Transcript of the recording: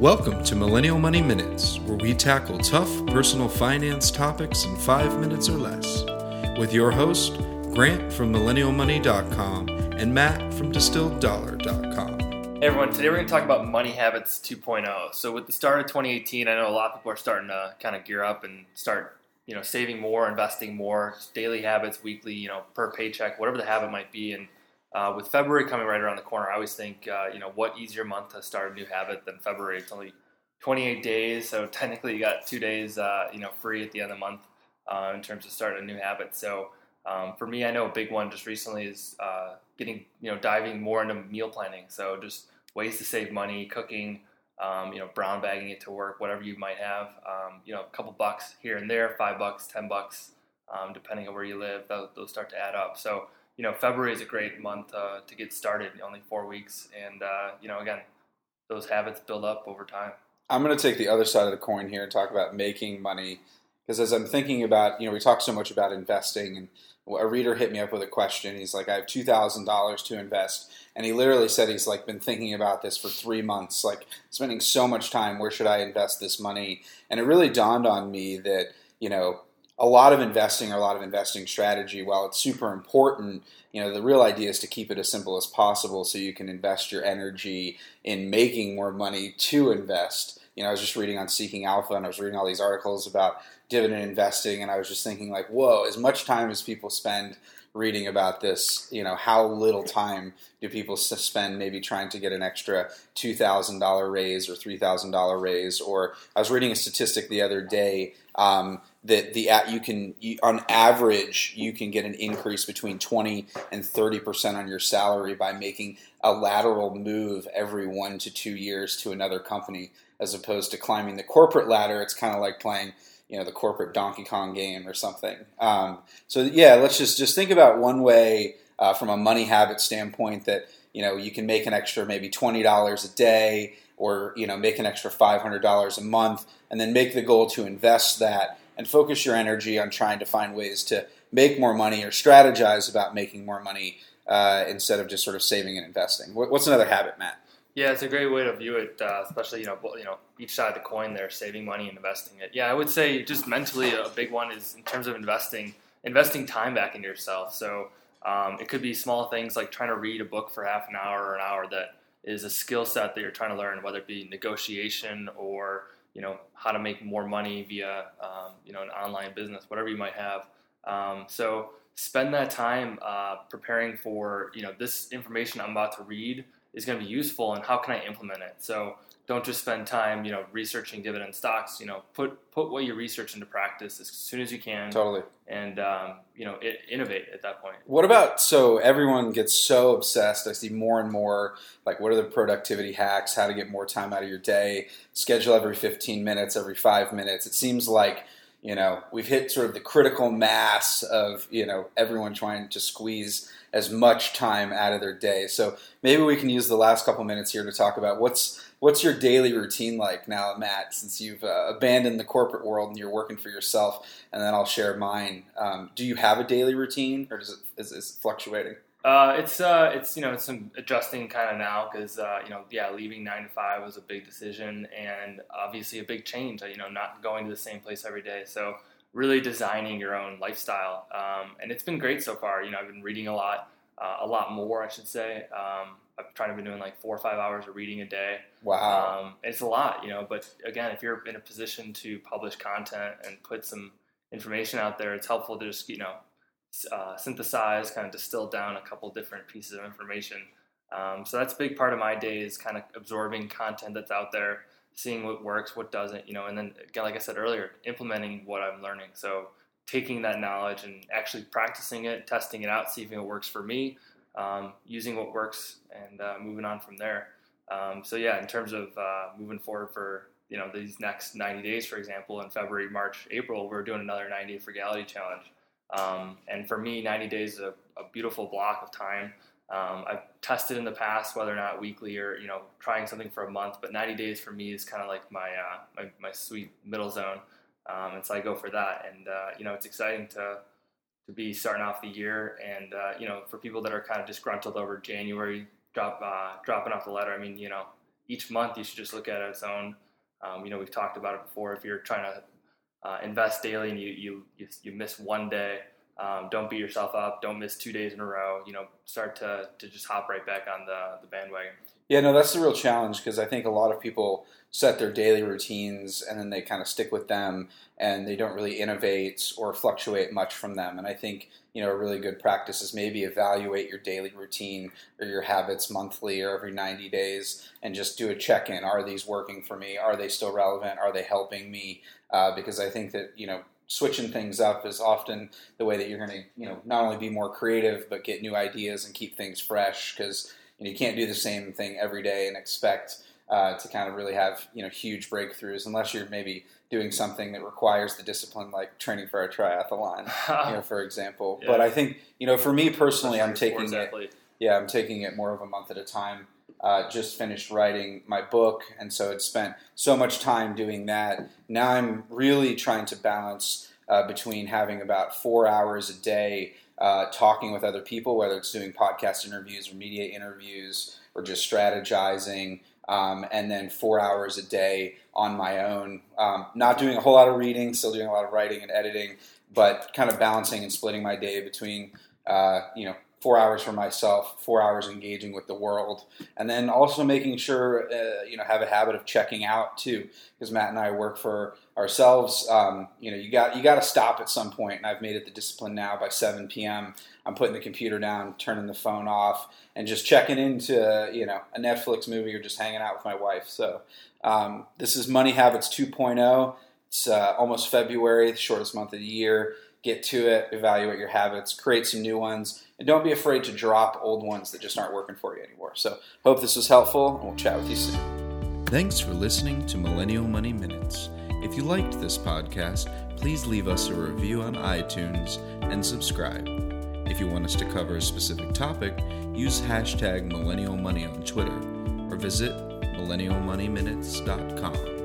Welcome to Millennial Money Minutes, where we tackle tough personal finance topics in five minutes or less. With your host, Grant from MillennialMoney.com and Matt from DistilledDollar.com. Hey everyone, today we're going to talk about money habits 2.0. So with the start of 2018, I know a lot of people are starting to kind of gear up and start, you know, saving more, investing more, daily habits, weekly, you know, per paycheck, whatever the habit might be. And uh, with February coming right around the corner, I always think, uh, you know, what easier month to start a new habit than February? It's only 28 days, so technically you got two days, uh, you know, free at the end of the month uh, in terms of starting a new habit. So um, for me, I know a big one just recently is uh, getting, you know, diving more into meal planning. So just ways to save money, cooking, um, you know, brown bagging it to work, whatever you might have. Um, you know, a couple bucks here and there, five bucks, ten bucks, um, depending on where you live. Those, those start to add up. So you know, February is a great month uh, to get started. Only four weeks, and uh, you know, again, those habits build up over time. I'm going to take the other side of the coin here and talk about making money because as I'm thinking about, you know, we talk so much about investing, and a reader hit me up with a question. He's like, "I have two thousand dollars to invest," and he literally said he's like been thinking about this for three months, like spending so much time. Where should I invest this money? And it really dawned on me that you know a lot of investing or a lot of investing strategy, while it's super important, you know, the real idea is to keep it as simple as possible so you can invest your energy in making more money to invest. You know, I was just reading on Seeking Alpha and I was reading all these articles about dividend investing and I was just thinking like, whoa, as much time as people spend reading about this, you know, how little time do people spend maybe trying to get an extra $2,000 raise or $3,000 raise? Or I was reading a statistic the other day um, that the you can you, on average you can get an increase between 20 and 30 percent on your salary by making a lateral move every one to two years to another company as opposed to climbing the corporate ladder it's kind of like playing you know the corporate donkey kong game or something um, so yeah let's just just think about one way uh, from a money habit standpoint that you know you can make an extra maybe $20 a day or you know make an extra $500 a month and then make the goal to invest that and focus your energy on trying to find ways to make more money or strategize about making more money uh, instead of just sort of saving and investing. What's another habit, Matt? Yeah, it's a great way to view it, uh, especially you know, you know, each side of the coin there, saving money and investing it. Yeah, I would say just mentally a big one is in terms of investing, investing time back into yourself. So um, it could be small things like trying to read a book for half an hour or an hour that is a skill set that you're trying to learn, whether it be negotiation or you know how to make more money via um, you know an online business, whatever you might have. Um, so spend that time uh, preparing for you know this information I'm about to read is going to be useful, and how can I implement it? So don't just spend time, you know, researching dividend stocks. You know, put put what you research into practice as soon as you can. Totally. And um, you know, it, innovate at that point. What about so everyone gets so obsessed? I see more and more like what are the productivity hacks? How to get more time out of your day? Schedule every 15 minutes, every five minutes. It seems like you know we've hit sort of the critical mass of you know everyone trying to squeeze as much time out of their day. So maybe we can use the last couple minutes here to talk about what's what's your daily routine like now, Matt? Since you've uh, abandoned the corporate world and you're working for yourself, and then I'll share mine. Um, do you have a daily routine, or does it is, is it fluctuating? Uh, it's uh, it's you know it's some adjusting kind of now because uh, you know yeah leaving nine to five was a big decision and obviously a big change. You know not going to the same place every day. So really designing your own lifestyle, um, and it's been great so far. You know I've been reading a lot, uh, a lot more I should say. Um, I've tried to be doing like four or five hours of reading a day. Wow, um, it's a lot, you know. But again, if you're in a position to publish content and put some information out there, it's helpful to just you know uh, synthesize, kind of distill down a couple different pieces of information. Um, so that's a big part of my day is kind of absorbing content that's out there, seeing what works, what doesn't, you know, and then again, like I said earlier, implementing what I'm learning. So taking that knowledge and actually practicing it, testing it out, seeing if it works for me, um, using what works, and uh, moving on from there. Um, so yeah, in terms of uh, moving forward for you know these next 90 days, for example, in February, March, April, we're doing another 90 day frugality challenge. Um, and for me, 90 days is a, a beautiful block of time. Um, I've tested in the past whether or not weekly or you know trying something for a month, but 90 days for me is kind of like my, uh, my, my sweet middle zone, um, and so I go for that. And uh, you know it's exciting to to be starting off the year, and uh, you know for people that are kind of disgruntled over January drop uh, dropping off the letter. I mean you know each month you should just look at it its own. Um, you know, we've talked about it before. If you're trying to uh, invest daily and you, you, you, miss one day, um, don't beat yourself up. Don't miss two days in a row. You know, start to, to just hop right back on the, the bandwagon. Yeah, no, that's the real challenge because I think a lot of people set their daily routines and then they kind of stick with them and they don't really innovate or fluctuate much from them. And I think you know a really good practice is maybe evaluate your daily routine or your habits monthly or every 90 days and just do a check-in. Are these working for me? Are they still relevant? Are they helping me? Uh, because I think that you know switching things up is often the way that you're going to you know not only be more creative but get new ideas and keep things fresh because you, know, you can't do the same thing every day and expect uh, to kind of really have you know huge breakthroughs unless you're maybe doing something that requires the discipline like training for a triathlon you know for example. Yeah. but i think you know for me personally i'm taking it yeah i'm taking it more of a month at a time. Uh, just finished writing my book and so it spent so much time doing that. Now i'm really trying to balance uh, between having about four hours a day uh, talking with other people, whether it's doing podcast interviews or media interviews or just strategizing, um, and then four hours a day on my own. Um, not doing a whole lot of reading, still doing a lot of writing and editing, but kind of balancing and splitting my day between, uh, you know, four hours for myself, four hours engaging with the world, and then also making sure uh, you know have a habit of checking out too, because Matt and I work for ourselves. Um, you know, you got you got to stop at some point, and I've made it the discipline now. By 7 p.m., I'm putting the computer down, turning the phone off, and just checking into you know a Netflix movie or just hanging out with my wife. So um, this is Money Habits 2.0. It's uh, almost February, the shortest month of the year. Get to it, evaluate your habits, create some new ones and don't be afraid to drop old ones that just aren't working for you anymore. So, hope this was helpful, and we'll chat with you soon. Thanks for listening to Millennial Money Minutes. If you liked this podcast, please leave us a review on iTunes and subscribe. If you want us to cover a specific topic, use hashtag Millennial Money on Twitter or visit millennialmoneyminutes.com.